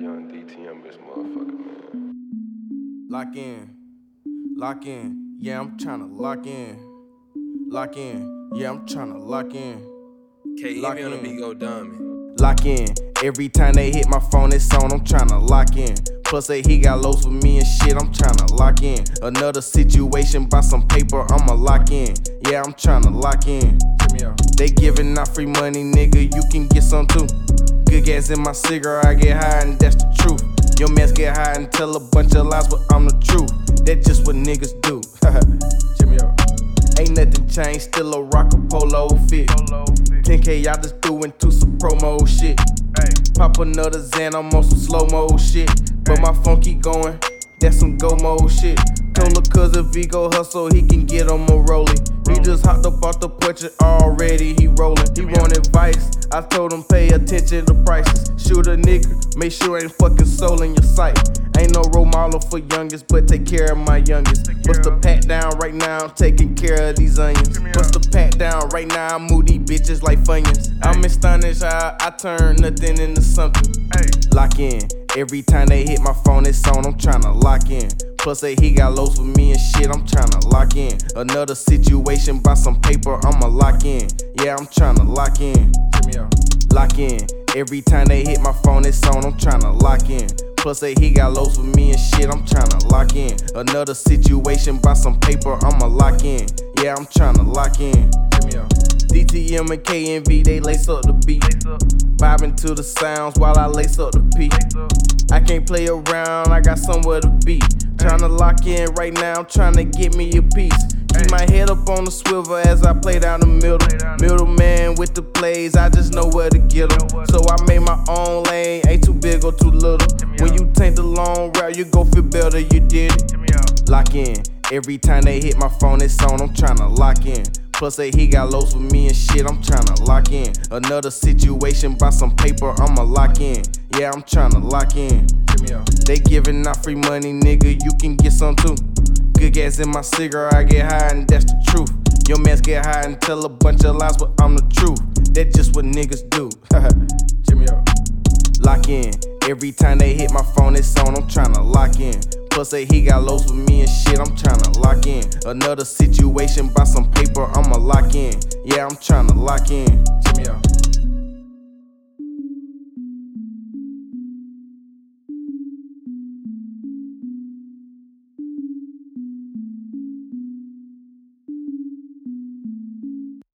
Young DTM, this motherfucker, man. Lock in, lock in, yeah, I'm tryna lock in. Lock in, yeah, I'm tryna lock in. KE Lock on the in. beat go dummy. Lock in, every time they hit my phone, it's on, I'm tryna lock in. Plus, say he got lows with me and shit, I'm tryna lock in. Another situation, buy some paper, I'ma lock in. Yeah, I'm tryna lock in. They giving out free money, nigga, you can get some too. Gas in my cigar, I get high, and that's the truth. Your mans get high and tell a bunch of lies, but I'm the truth. That's just what niggas do. Jimmy up. Ain't nothing changed, still a rock a polo fit. 10k, y'all just doing to some promo shit. Pop another Xan, I'm on some slow mo shit. But my phone keep going, that's some go mode shit. Cuz if he go hustle, he can get on a rolling. He just hopped up off the porch and already he rolling. He want advice, I told him pay attention to prices. Shoot a nigga, make sure ain't fucking soul in your sight. Ain't no role model for youngest, but take care of my youngest. What's the pat down right now? I'm taking care of these onions. What's the pat down right now? I move these bitches like funyuns. I'm astonished how I turn nothing into something. Lock in. Every time they hit my phone, it's on. I'm tryna lock in. Plus, say he got lows with me and shit. I'm tryna lock in. Another situation, buy some paper. I'ma lock in. Yeah, I'm tryna lock in. Lock in. Every time they hit my phone, it's on. I'm tryna lock in. Plus, say he got lows with me and shit. I'm tryna lock in. Another situation, buy some paper. I'ma lock in. Yeah, I'm tryna lock in. DTM and K-Envy, they lace up the beat. Vibing to the sounds while I lace up the beat. I can't play around, I got somewhere to be. Tryna lock in right now, tryna get me a piece. Keep my head up on the swivel as I play down the middle. Middleman with the plays, I just know where to get 'em. So I made my own lane, ain't too big or too little. When you take the long route, you go feel better, you did it. Lock in. Every time they hit my phone, it's on. I'm tryna lock in. Plus, say he got lows with me and shit. I'm tryna lock in. Another situation, buy some paper. I'ma lock in. Yeah, I'm tryna lock in. They giving out free money, nigga. You can get some too. Good gas in my cigar, I get high, and that's the truth. Your mans get high and tell a bunch of lies, but I'm the truth. That's just what niggas do. Jimmy up. Lock in. Every time they hit my phone, it's on. I'm tryna lock in. Plus, say he got lows with me and shit. I'm tryna lock in. Another situation, buy some paper. I'ma lock in. Yeah, I'm tryna lock in.